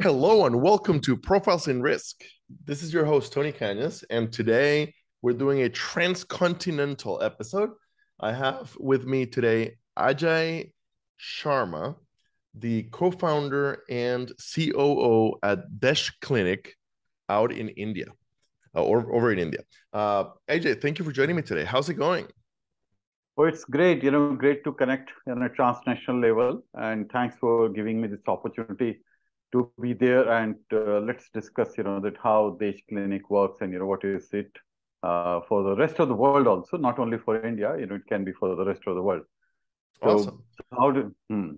Hello and welcome to Profiles in Risk. This is your host, Tony Cañas, and today we're doing a transcontinental episode. I have with me today Ajay Sharma, the co founder and COO at Desh Clinic out in India, uh, or over in India. Uh, Ajay, thank you for joining me today. How's it going? Oh, it's great. You know, great to connect on a transnational level. And thanks for giving me this opportunity to be there. And uh, let's discuss, you know, that how Desh Clinic works and, you know, what is it uh, for the rest of the world also, not only for India, you know, it can be for the rest of the world. So, awesome. How do, hmm.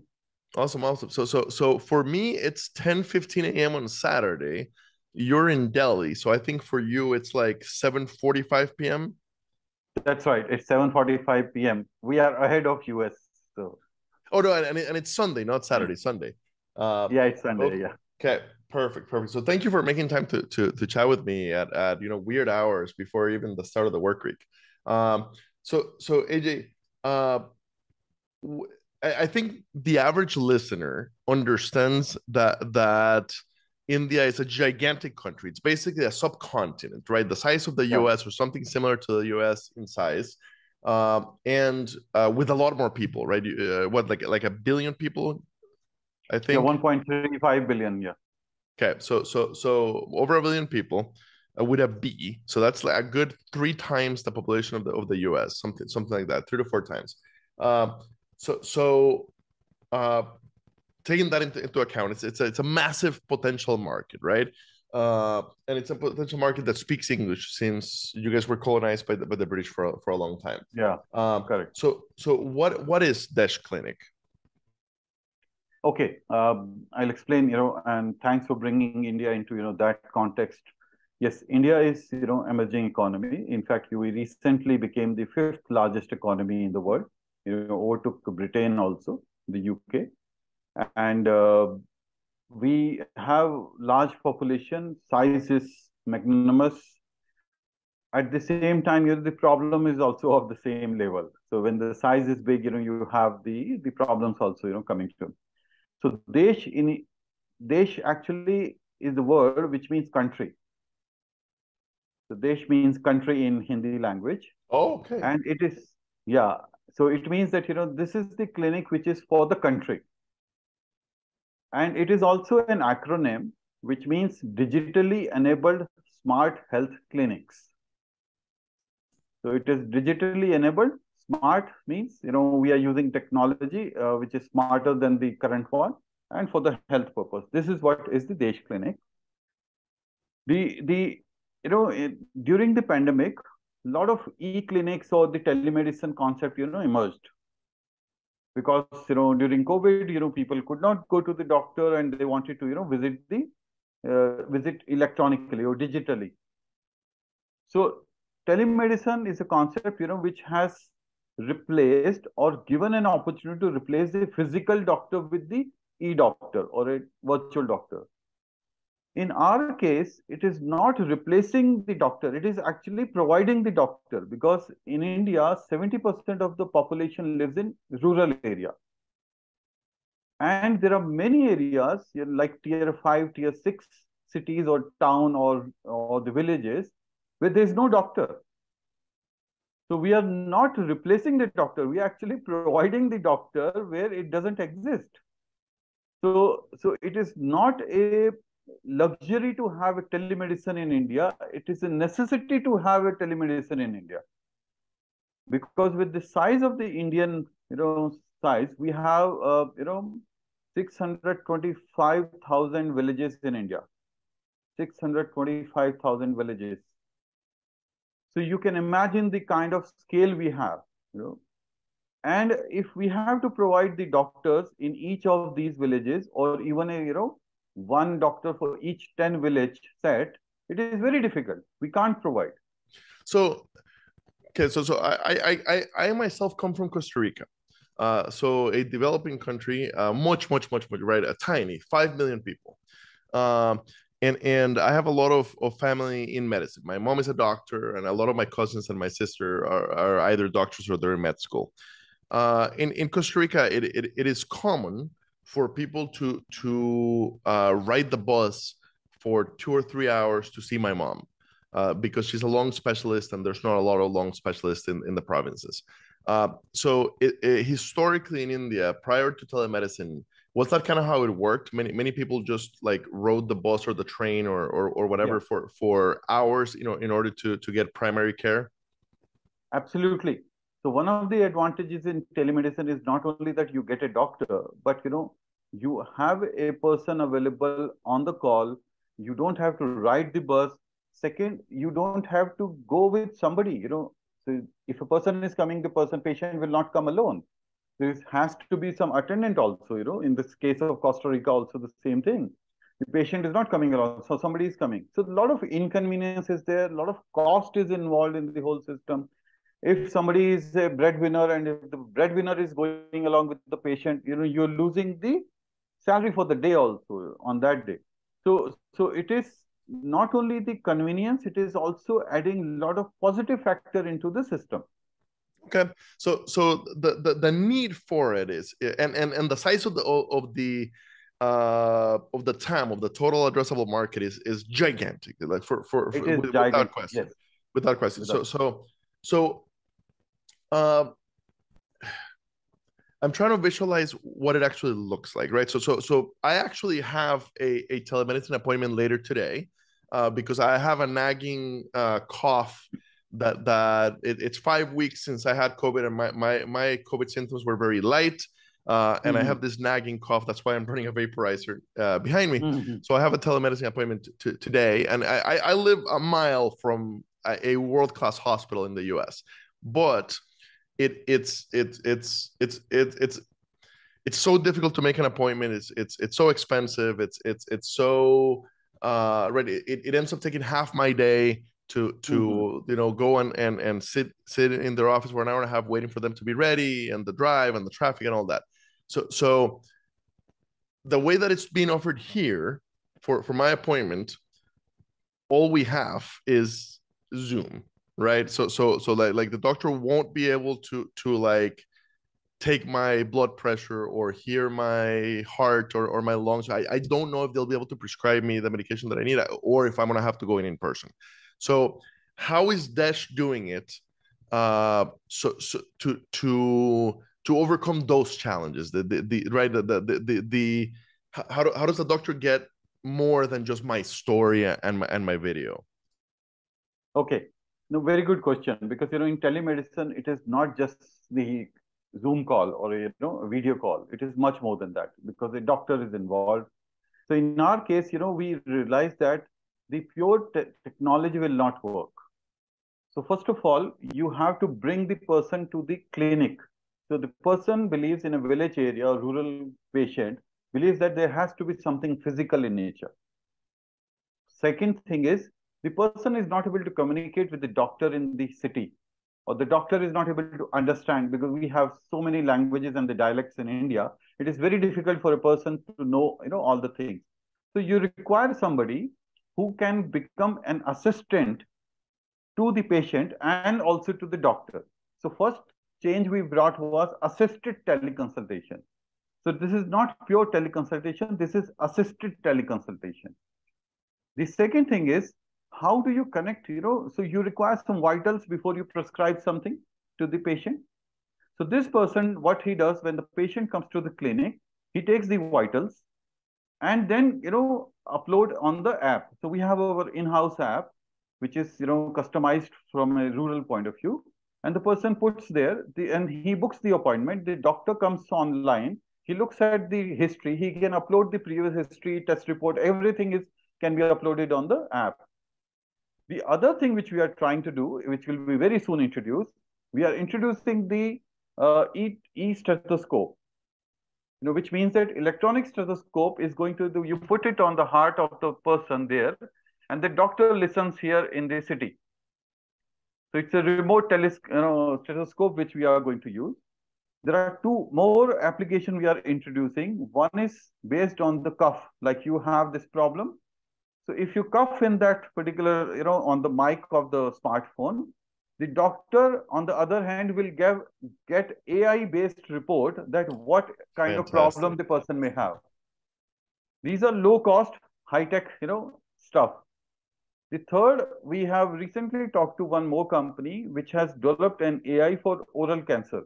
Awesome, awesome. So, so, so for me, it's 10 15 a.m. on Saturday. You're in Delhi. So I think for you, it's like 7 45 p.m. That's right. It's 7:45 p.m. We are ahead of US. So. Oh no, and, and it's Sunday, not Saturday. Sunday. Uh, yeah, it's Sunday. Okay. Yeah. Okay. Perfect. Perfect. So thank you for making time to to to chat with me at at you know weird hours before even the start of the work week. Um. So so AJ, uh, I think the average listener understands that that India is a gigantic country. It's basically a subcontinent, right? The size of the yeah. US or something similar to the US in size, um, and uh, with a lot more people, right? Uh, what like like a billion people? I think. Yeah, one point three five billion. Yeah. Okay, so so so over a billion people uh, with a B, so that's like a good three times the population of the of the US, something something like that, three to four times. Uh, so so uh, taking that into, into account, it's it's a, it's a massive potential market, right? Uh, and it's a potential market that speaks English since you guys were colonized by the, by the British for, for a long time. Yeah, um, correct. So so what what is Desh Clinic? Okay, um, I'll explain. You know, and thanks for bringing India into you know that context. Yes, India is you know emerging economy. In fact, we recently became the fifth largest economy in the world. You know, overtook Britain also, the UK and uh, we have large population size is magnanimous at the same time you know, the problem is also of the same level so when the size is big you know you have the the problems also you know coming to so desh in desh actually is the word which means country so desh means country in hindi language oh okay and it is yeah so it means that you know this is the clinic which is for the country and it is also an acronym which means digitally enabled smart health clinics. So it is digitally enabled. Smart means, you know, we are using technology uh, which is smarter than the current one and for the health purpose. This is what is the Desh Clinic. The, the you know, it, during the pandemic, a lot of e-clinics or the telemedicine concept, you know, emerged because you know during covid you know people could not go to the doctor and they wanted to you know visit the uh, visit electronically or digitally so telemedicine is a concept you know which has replaced or given an opportunity to replace the physical doctor with the e-doctor or a virtual doctor in our case, it is not replacing the doctor. It is actually providing the doctor because in India, 70% of the population lives in rural area. And there are many areas like tier 5, tier 6 cities or town or, or the villages where there is no doctor. So we are not replacing the doctor. We are actually providing the doctor where it doesn't exist. So, so it is not a luxury to have a telemedicine in India. It is a necessity to have a telemedicine in India. Because with the size of the Indian, you know, size, we have, uh, you know, 625,000 villages in India. 625,000 villages. So you can imagine the kind of scale we have, you know. And if we have to provide the doctors in each of these villages or even a, you know, one doctor for each 10 village set, it is very difficult. We can't provide. So, okay, so so I I I, I myself come from Costa Rica. Uh, so a developing country, uh, much, much, much, much, right? A tiny, five million people. Um, and and I have a lot of, of family in medicine. My mom is a doctor, and a lot of my cousins and my sister are, are either doctors or they're in med school. Uh, in in Costa Rica, it, it, it is common for people to to uh, ride the bus for two or three hours to see my mom uh, because she's a lung specialist and there's not a lot of lung specialists in, in the provinces. Uh, so it, it, historically in India, prior to telemedicine, was that kind of how it worked? Many many people just like rode the bus or the train or or, or whatever yeah. for for hours, you know, in order to to get primary care. Absolutely. So one of the advantages in telemedicine is not only that you get a doctor, but you know you have a person available on the call. You don't have to ride the bus. Second, you don't have to go with somebody. You know, so if a person is coming, the person patient will not come alone. There has to be some attendant also. You know, in this case of Costa Rica, also the same thing. The patient is not coming along, so somebody is coming. So a lot of inconvenience is there. A lot of cost is involved in the whole system if somebody is a breadwinner and if the breadwinner is going along with the patient, you know, you're losing the salary for the day also on that day. So, so it is not only the convenience, it is also adding a lot of positive factor into the system. Okay, so so the, the the need for it is and and and the size of the of the uh of the TAM of the total addressable market is is gigantic. Like for for, for without gigantic. question, yes. without question. Without. So so so um, I'm trying to visualize what it actually looks like, right? So, so, so I actually have a, a telemedicine appointment later today uh, because I have a nagging uh, cough that that it, it's five weeks since I had COVID and my my my COVID symptoms were very light. Uh, and mm-hmm. I have this nagging cough. That's why I'm running a vaporizer uh, behind me. Mm-hmm. So I have a telemedicine appointment t- today, and I, I live a mile from a, a world class hospital in the U.S. But it it's it's it's it's it's it's it's so difficult to make an appointment it's it's it's so expensive it's it's it's so uh right it, it ends up taking half my day to to mm-hmm. you know go and and and sit sit in their office for an hour and a half waiting for them to be ready and the drive and the traffic and all that. So so the way that it's being offered here for for my appointment all we have is zoom right? So so so like like the doctor won't be able to to like take my blood pressure or hear my heart or, or my lungs. I, I don't know if they'll be able to prescribe me the medication that i need or if i'm going to have to go in in person so how is Desh doing it uh so, so to to to overcome those challenges the the, the right the the the, the, how, how does the doctor get more than just my story and my and my video okay no, very good question. Because you know, in telemedicine, it is not just the Zoom call or you know, a video call. It is much more than that because the doctor is involved. So in our case, you know, we realized that the pure te technology will not work. So first of all, you have to bring the person to the clinic. So the person believes in a village area, rural patient believes that there has to be something physical in nature. Second thing is the person is not able to communicate with the doctor in the city or the doctor is not able to understand because we have so many languages and the dialects in India. It is very difficult for a person to know, you know, all the things. So you require somebody who can become an assistant to the patient and also to the doctor. So first change we brought was assisted teleconsultation. So this is not pure teleconsultation. This is assisted teleconsultation. The second thing is how do you connect, you know, so you require some vitals before you prescribe something to the patient. So this person, what he does when the patient comes to the clinic, he takes the vitals and then, you know, upload on the app. So we have our in-house app, which is, you know, customized from a rural point of view. And the person puts there the, and he books the appointment. The doctor comes online. He looks at the history. He can upload the previous history, test report. Everything is can be uploaded on the app. The other thing which we are trying to do, which will be very soon introduced, we are introducing the uh, e-stethoscope, you know, which means that electronic stethoscope is going to do, you put it on the heart of the person there, and the doctor listens here in the city. So it's a remote teles you know, stethoscope which we are going to use. There are two more application we are introducing. One is based on the cuff, like you have this problem. So if you cuff in that particular, you know, on the mic of the smartphone, The doctor, on the other hand, will give, get AI-based report that what kind Fantastic. of problem the person may have. These are low-cost, high-tech, you know, stuff. The third, we have recently talked to one more company which has developed an AI for oral cancer.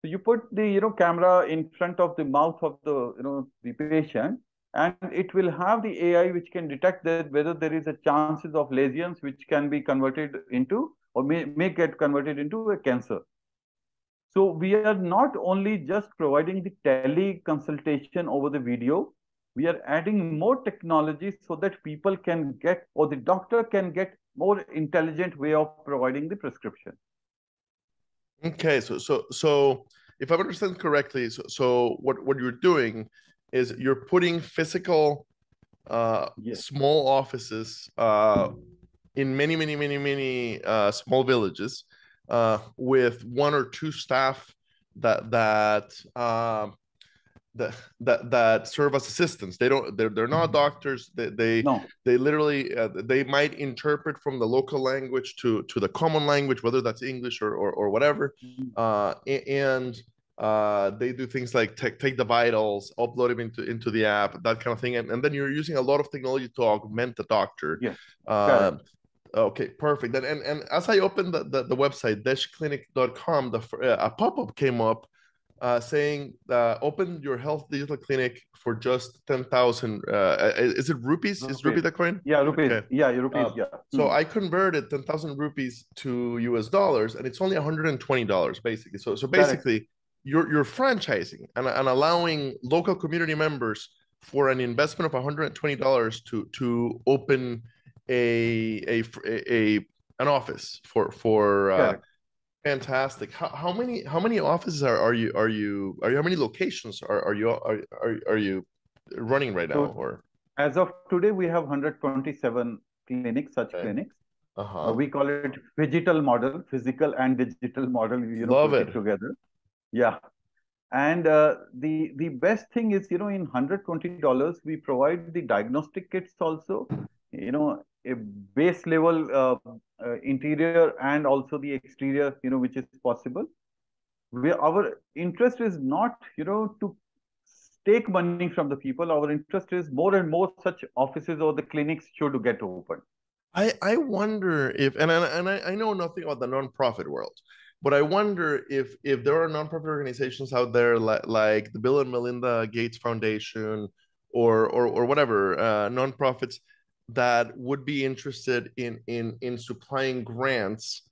So you put the you know camera in front of the mouth of the you know the patient, and it will have the AI which can detect that whether there is a chances of lesions which can be converted into or may, may get converted into a cancer. So we are not only just providing the tele-consultation over the video, we are adding more technology so that people can get or the doctor can get more intelligent way of providing the prescription. Okay, so so so if I understand correctly, so, so what what you're doing is you're putting physical uh yes. small offices uh in many many many many uh small villages uh with one or two staff that that uh, that that that serve as assistants they don't they're, they're not doctors they they, no. they literally uh, they might interpret from the local language to to the common language whether that's english or or, or whatever mm-hmm. uh and uh, they do things like take, take the vitals, upload them into, into the app, that kind of thing. And, and then you're using a lot of technology to augment the doctor. Yeah. Uh, okay, perfect. And, and, and as I opened the, the, the website, deshclinic.com, the, uh, a pop-up came up uh, saying uh, open your health digital clinic for just 10,000. Uh, is it rupees? rupees? Is rupee the coin? Yeah, rupees. Okay. Yeah, rupees. Uh, yeah. So mm. I converted 10,000 rupees to US dollars and it's only $120 basically. So, so basically, you're you're franchising and, and allowing local community members for an investment of $120 to to open a a a, an office for for uh, fantastic how, how many how many offices are, are you are you are you how many locations are, are you are, are, are you running right now so, or as of today we have 127 clinics such okay. clinics uh-huh. Uh, we call it digital model physical and digital model you know Love it. it together yeah. And uh, the the best thing is, you know, in $120, we provide the diagnostic kits also, you know, a base level uh, uh, interior and also the exterior, you know, which is possible. We, our interest is not, you know, to take money from the people. Our interest is more and more such offices or the clinics should get open. I, I wonder if, and, I, and I, I know nothing about the nonprofit world, but I wonder if if there are nonprofit organizations out there like, like the Bill and Melinda Gates Foundation or or or whatever uh, nonprofits that would be interested in in in supplying grants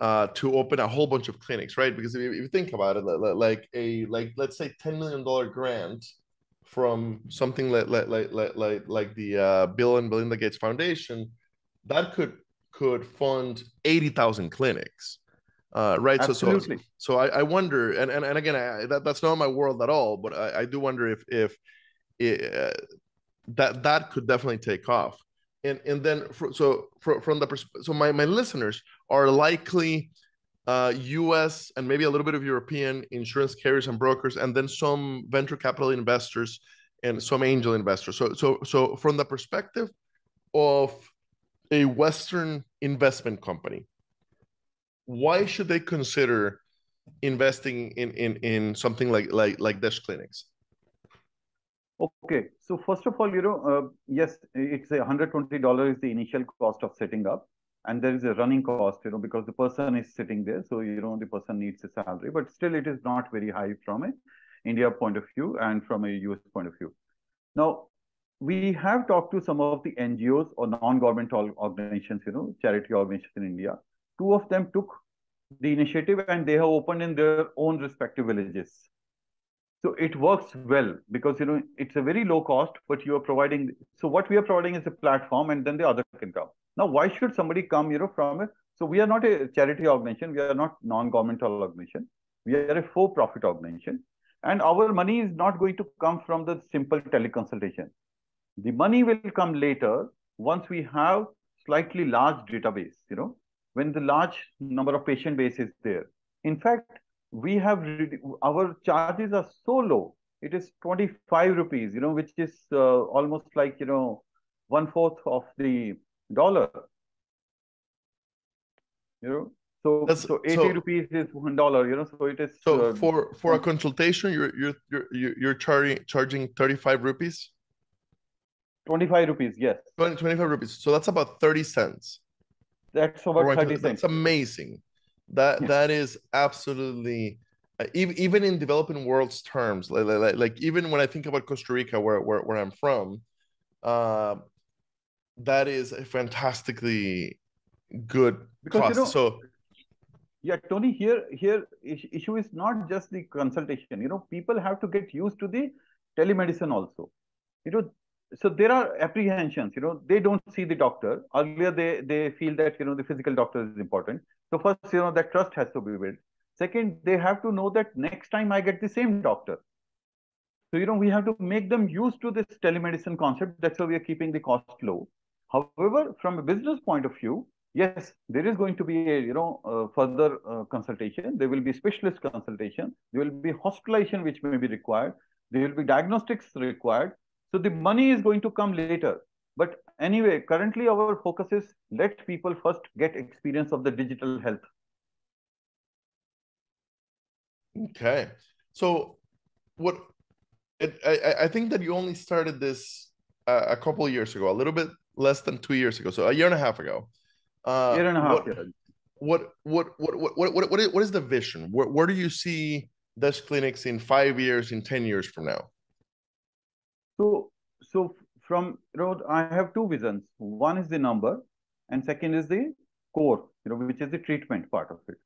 uh, to open a whole bunch of clinics, right? Because if you, if you think about it, like a like let's say ten million dollar grant from something like like like like like the uh, Bill and Melinda Gates Foundation, that could could fund eighty thousand clinics uh, right Absolutely. so so so I, I wonder and, and and again I, that, that's not my world at all but i, I do wonder if if it, uh, that that could definitely take off and and then so from the so my, my listeners are likely uh, us and maybe a little bit of european insurance carriers and brokers and then some venture capital investors and some angel investors so so so from the perspective of a western investment company why should they consider investing in in in something like like like Desh clinics? Okay, so first of all, you know, uh, yes, it's a hundred twenty dollars is the initial cost of setting up, and there is a running cost, you know, because the person is sitting there, so you know the person needs a salary, but still it is not very high from a India point of view and from a US point of view. Now, we have talked to some of the NGOs or non-government organizations, you know, charity organizations in India, two of them took the initiative and they have opened in their own respective villages. So it works well because you know it's a very low cost, but you are providing. So what we are providing is a platform, and then the other can come. Now, why should somebody come? You know, from it. So we are not a charity organization. We are not non-governmental organization. We are a for-profit organization, and our money is not going to come from the simple teleconsultation. The money will come later once we have slightly large database. You know, when the large number of patient base is there. In fact, we have our charges are so low. It is 25 rupees, you know, which is uh, almost like, you know, one fourth of the dollar. You know, So That's, so 80 so, rupees is one dollar, you know. So it is So uh, for for a consultation, you're you're you're you're charging charging 35 rupees? 25 rupees, yes. 20, 25 rupees. So that's about 30 cents. That's about right. 30 cents. That's amazing. That yeah. that is absolutely uh, even even in developing world's terms, like, like, like even when I think about Costa Rica, where where, where I'm from, uh, that is a fantastically good because, cost. You know, so yeah, Tony, here here issue is not just the consultation. You know, people have to get used to the telemedicine also. You know, so there are apprehensions. You know, they don't see the doctor. Earlier, they they feel that you know the physical doctor is important. So first, you know, that trust has to be built. Second, they have to know that next time I get the same doctor. So, you know, we have to make them used to this telemedicine concept. That's why we are keeping the cost low. However, from a business point of view, yes, there is going to be a, you know, uh, further uh, consultation. There will be specialist consultation. There will be hospitalization, which may be required. There will be diagnostics required. So the money is going to come later. But anyway, currently our focus is let people first get experience of the digital health. Okay. So what it, I, I think that you only started this uh, a couple of years ago, a little bit less than two years ago, so a year and a half ago. Uh, year and a half. What, what, what, what, what, what, what, is, what is the vision? Where, where do you see this clinics in five years, in 10 years from now? So, so from, know, I have two visions. One is the number and second is the core, you know, which is the treatment part of it.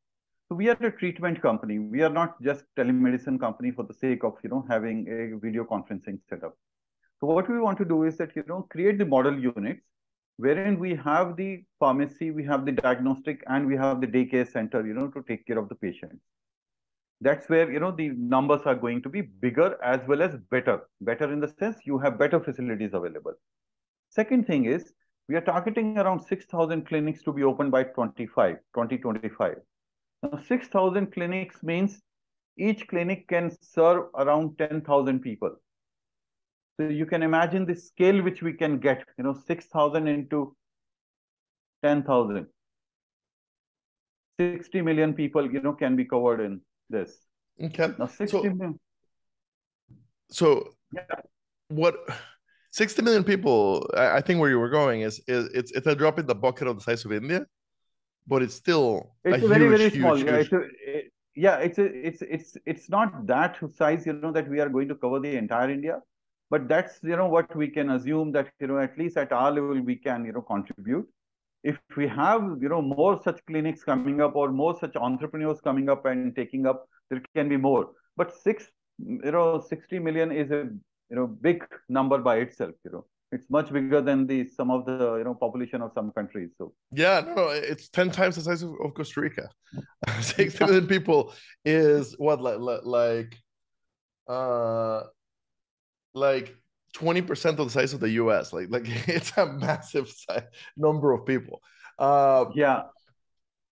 So we are a treatment company. We are not just telemedicine company for the sake of, you know, having a video conferencing setup. So what we want to do is that, you know, create the model units wherein we have the pharmacy, we have the diagnostic, and we have the daycare center, you know, to take care of the patients. That's where, you know, the numbers are going to be bigger as well as better. Better in the sense you have better facilities available. Second thing is we are targeting around 6,000 clinics to be opened by 25, 2025. Now, 6,000 clinics means each clinic can serve around 10,000 people. So you can imagine the scale which we can get, you know, 6,000 into 10,000. 60 million people, you know, can be covered in this. Okay. Now, 60 so, million. So, yeah. what 60 million people, I, I, think where you were going is, is it's, it's a drop in the bucket of the size of India but it's still it's a, a very huge, very small. Huge, yeah, huge... It's a, it, yeah, it's a, it's it's it's not that size, you know, that we are going to cover the entire India, but that's you know what we can assume that you know at least at our level we can you know contribute. If we have you know more such clinics coming up or more such entrepreneurs coming up and taking up, there can be more. But six, you know, sixty million is a you know big number by itself. You know it's much bigger than the some of the you know population of some countries so yeah no, it's 10 times the size of, of costa rica 60 million people is what like like uh like 20% of the size of the us like like it's a massive size, number of people uh yeah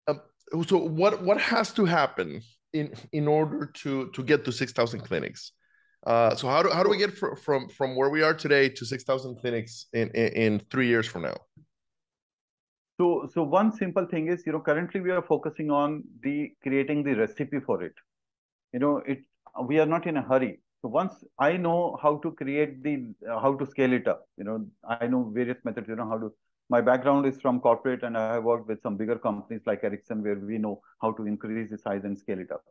uh, so what what has to happen in in order to to get to 6000 clinics uh, so how do how do we get fr- from from where we are today to six thousand clinics in, in, in three years from now? So so one simple thing is you know currently we are focusing on the creating the recipe for it. You know it we are not in a hurry. So once I know how to create the uh, how to scale it up, you know I know various methods. You know how to. My background is from corporate, and I have worked with some bigger companies like Ericsson, where we know how to increase the size and scale it up.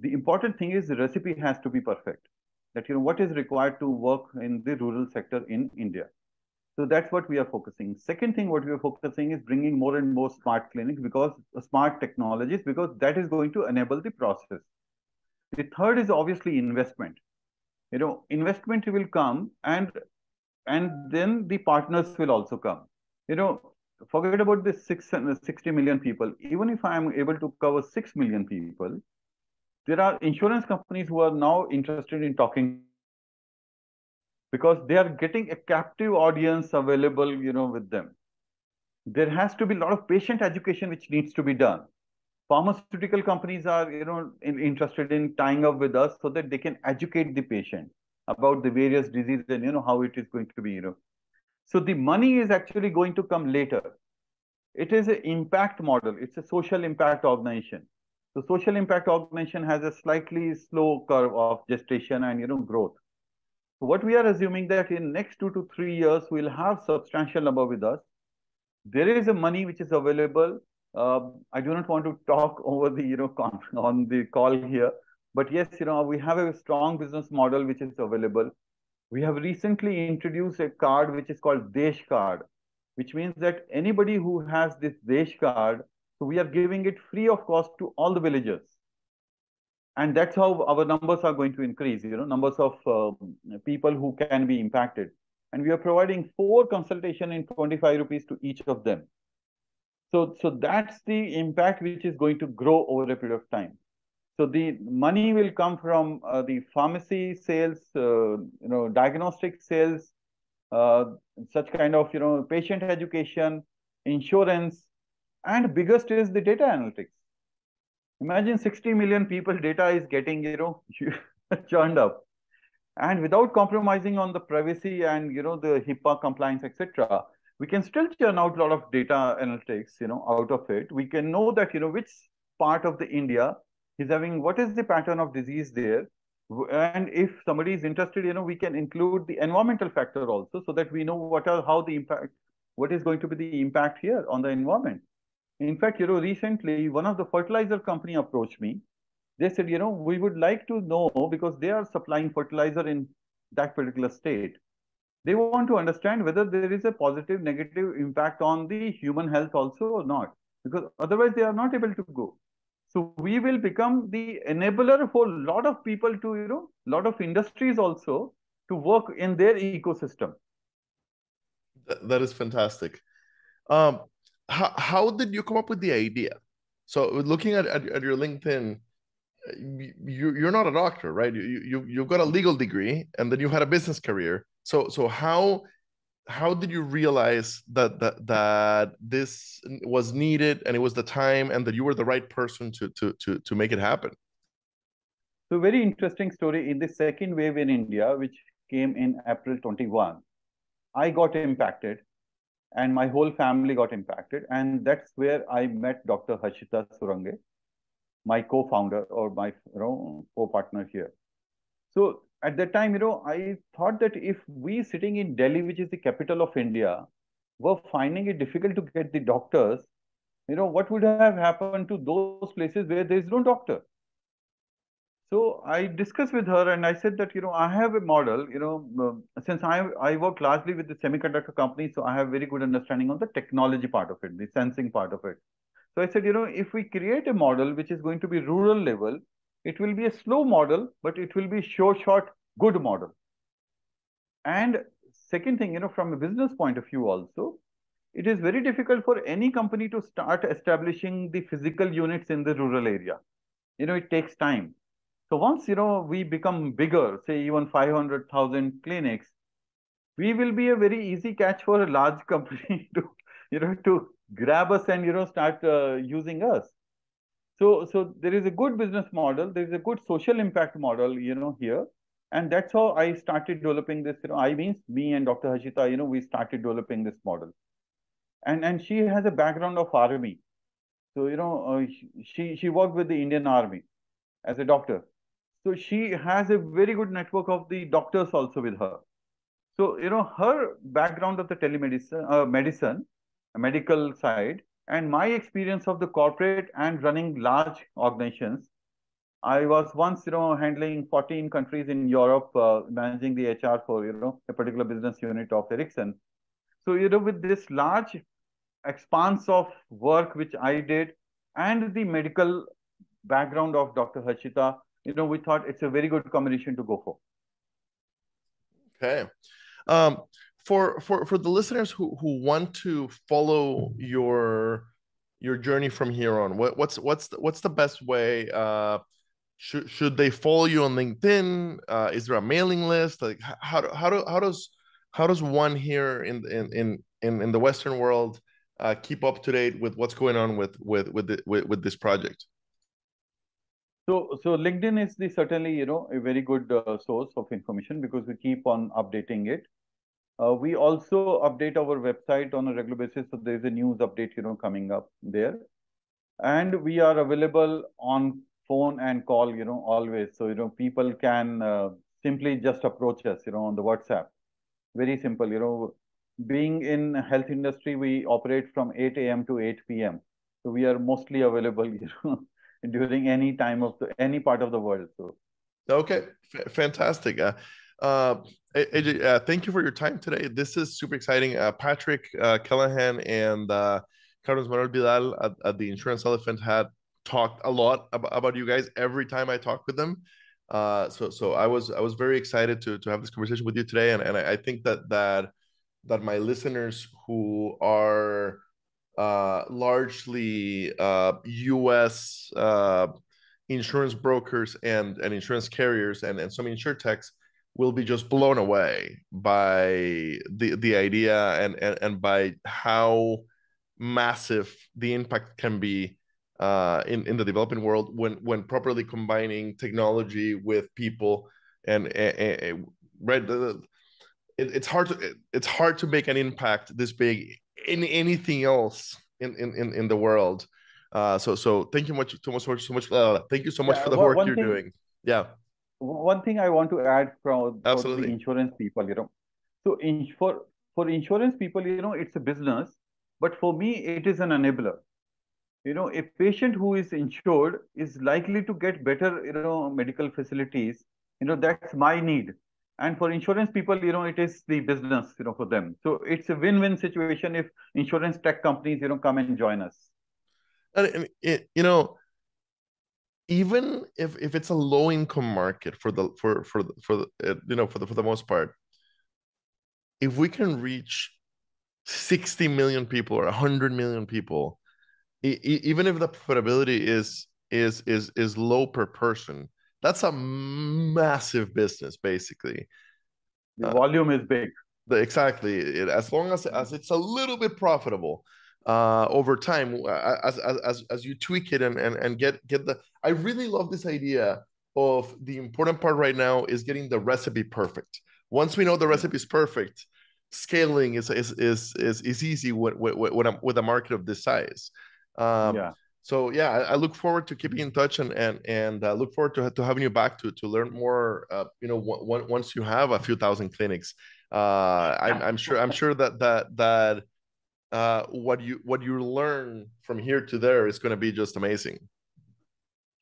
The important thing is the recipe has to be perfect that you know what is required to work in the rural sector in India. So that's what we are focusing. Second thing, what we are focusing is bringing more and more smart clinics because uh, smart technologies, because that is going to enable the process. The third is obviously investment. You know, investment will come and and then the partners will also come. You know, forget about the six, uh, 60 million people. Even if I am able to cover 6 million people, there are insurance companies who are now interested in talking because they are getting a captive audience available you know with them there has to be a lot of patient education which needs to be done pharmaceutical companies are you know in, interested in tying up with us so that they can educate the patient about the various diseases and you know how it is going to be you know so the money is actually going to come later it is an impact model. It's a social impact organization. The social impact organization has a slightly slow curve of gestation and you know growth. So what we are assuming that in next two to three years we'll have substantial number with us. There is a money which is available. Uh, I do not want to talk over the you know on the call here, but yes, you know we have a strong business model which is available. We have recently introduced a card which is called Desh card, which means that anybody who has this Desh card so we are giving it free of cost to all the villagers. And that's how our numbers are going to increase, you know, numbers of uh, people who can be impacted. And we are providing four consultation in 25 rupees to each of them. So, so that's the impact which is going to grow over a period of time. So the money will come from uh, the pharmacy sales, uh, you know, diagnostic sales, uh, such kind of, you know, patient education, insurance, and biggest is the data analytics. Imagine 60 million people data is getting, you know, churned up. And without compromising on the privacy and, you know, the HIPAA compliance, etc., we can still churn out a lot of data analytics, you know, out of it. We can know that, you know, which part of the India is having, what is the pattern of disease there. And if somebody is interested, you know, we can include the environmental factor also so that we know what are, how the impact, what is going to be the impact here on the environment. In fact, you know, recently one of the fertilizer company approached me. They said, you know, we would like to know because they are supplying fertilizer in that particular state. They want to understand whether there is a positive, negative impact on the human health also or not, because otherwise they are not able to go. So we will become the enabler for a lot of people to, you know, a lot of industries also to work in their ecosystem. That is fantastic. Um, how, how did you come up with the idea? So looking at, at, at your LinkedIn, you, you're not a doctor, right? You, you, you've got a legal degree and then you had a business career. So, so how, how did you realize that, that, that this was needed and it was the time and that you were the right person to, to, to, to make it happen? So very interesting story in the second wave in India, which came in April 21. I got impacted and my whole family got impacted. And that's where I met Dr. Harshita Surange, my co-founder or my you know co-partner here. So at that time, you know, I thought that if we sitting in Delhi, which is the capital of India, were finding it difficult to get the doctors, you know, what would have happened to those places where there is no doctor? So I discussed with her and I said that, you know, I have a model, you know, uh, since I, I work largely with the semiconductor company, so I have very good understanding on the technology part of it, the sensing part of it. So I said, you know, if we create a model which is going to be rural level, it will be a slow model, but it will be short, short, good model. And second thing, you know, from a business point of view also, it is very difficult for any company to start establishing the physical units in the rural area. You know, it takes time so once, you know, we become bigger, say even 500,000 clinics, we will be a very easy catch for a large company to, you know, to grab us and, you know, start uh, using us. So, so there is a good business model. There is a good social impact model, you know, here. And that's how I started developing this, you know, I means me and Dr. Harshita, you know, we started developing this model. And, and she has a background of army. So, you know, uh, she, she worked with the Indian army as a doctor. So she has a very good network of the doctors also with her. So, you know, her background of the telemedicine, uh, medicine, medical side, and my experience of the corporate and running large organizations. I was once, you know, handling 14 countries in Europe, uh, managing the HR for, you know, a particular business unit of Ericsson. So, you know, with this large expanse of work which I did and the medical background of Dr. Harshita, you know, we thought it's a very good combination to go for. Okay. Um, for for for the listeners who who want to follow your your journey from here on, what what's what's the, what's the best way? Uh, should should they follow you on LinkedIn? Uh, is there a mailing list? Like how do, how do how does how does one here in in in in the Western world uh, keep up to date with what's going on with with with the, with, with this project? So, so LinkedIn is the certainly you know a very good uh, source of information because we keep on updating it. Uh, we also update our website on a regular basis, so there is a news update, you know, coming up there, and we are available on phone and call, you know, always. So you know, people can uh, simply just approach us, you know, on the WhatsApp. Very simple, you know. Being in health industry, we operate from 8 a.m. to 8 p.m. So we are mostly available, you know, during any time of the any part of the world. So okay, F fantastic. Uh, uh, AJ, uh, thank you for your time today. This is super exciting. Uh, Patrick uh, Kelahan and uh, Carlos Manuel Vidal at, at, the Insurance Elephant had talked a lot about, you guys every time I talk with them. Uh, so so I was I was very excited to to have this conversation with you today, and and I think that that that my listeners who are uh, largely U.S. Insurance brokers and and insurance carriers and and some insurtechs will be just blown away by the the idea and and, and by how massive the impact can be uh, in in the developing world when when properly combining technology with people and, and, and right? It, it's hard to it, it's hard to make an impact this big in anything else in in in the world. Uh, so so thank you much so much so much uh, thank you so much yeah, for the work you're thing, doing. Yeah one thing I want to add from the insurance people, you know, so in, for for insurance people, you know, it's a business, but for me, it is an enabler. You know, a patient who is insured is likely to get better, you know, medical facilities. You know, that's my need. And for insurance people, you know, it is the business, you know, for them. So it's a win-win situation if insurance tech companies, you know, come and join us. And it, you know, even if if it's a low income market for the for for for the, uh, you know for the for the most part if we can reach 60 million people or 100 million people e- even if the profitability is is is is low per person that's a massive business basically. The volume uh, is big. The, exactly it, as long as as it's a little bit profitable uh, over time as, as, as you tweak it and, and, and get, get the, I really love this idea of the important part right now is getting the recipe perfect. Once we know the recipe is perfect, scaling is, is, is, is, is easy with, with, with, with a market of this size. Um, yeah. So yeah, I, I, look forward to keeping in touch and and and uh, look forward to, to having you back to to learn more. Uh, you know, once you have a few thousand clinics, uh, I'm, I'm sure I'm sure that that that uh, what you what you learn from here to there is going to be just amazing.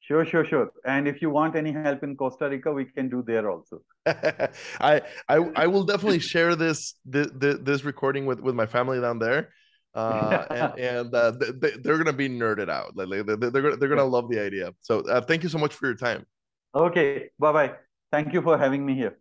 Sure, sure, sure. And if you want any help in Costa Rica, we can do there also. I, I I will definitely share this this, this recording with with my family down there. Uh, and, and uh, they, they're gonna be nerded out. Like, they're, they're gonna they're gonna love the idea. So uh, thank you so much for your time. Okay, bye bye. Thank you for having me here.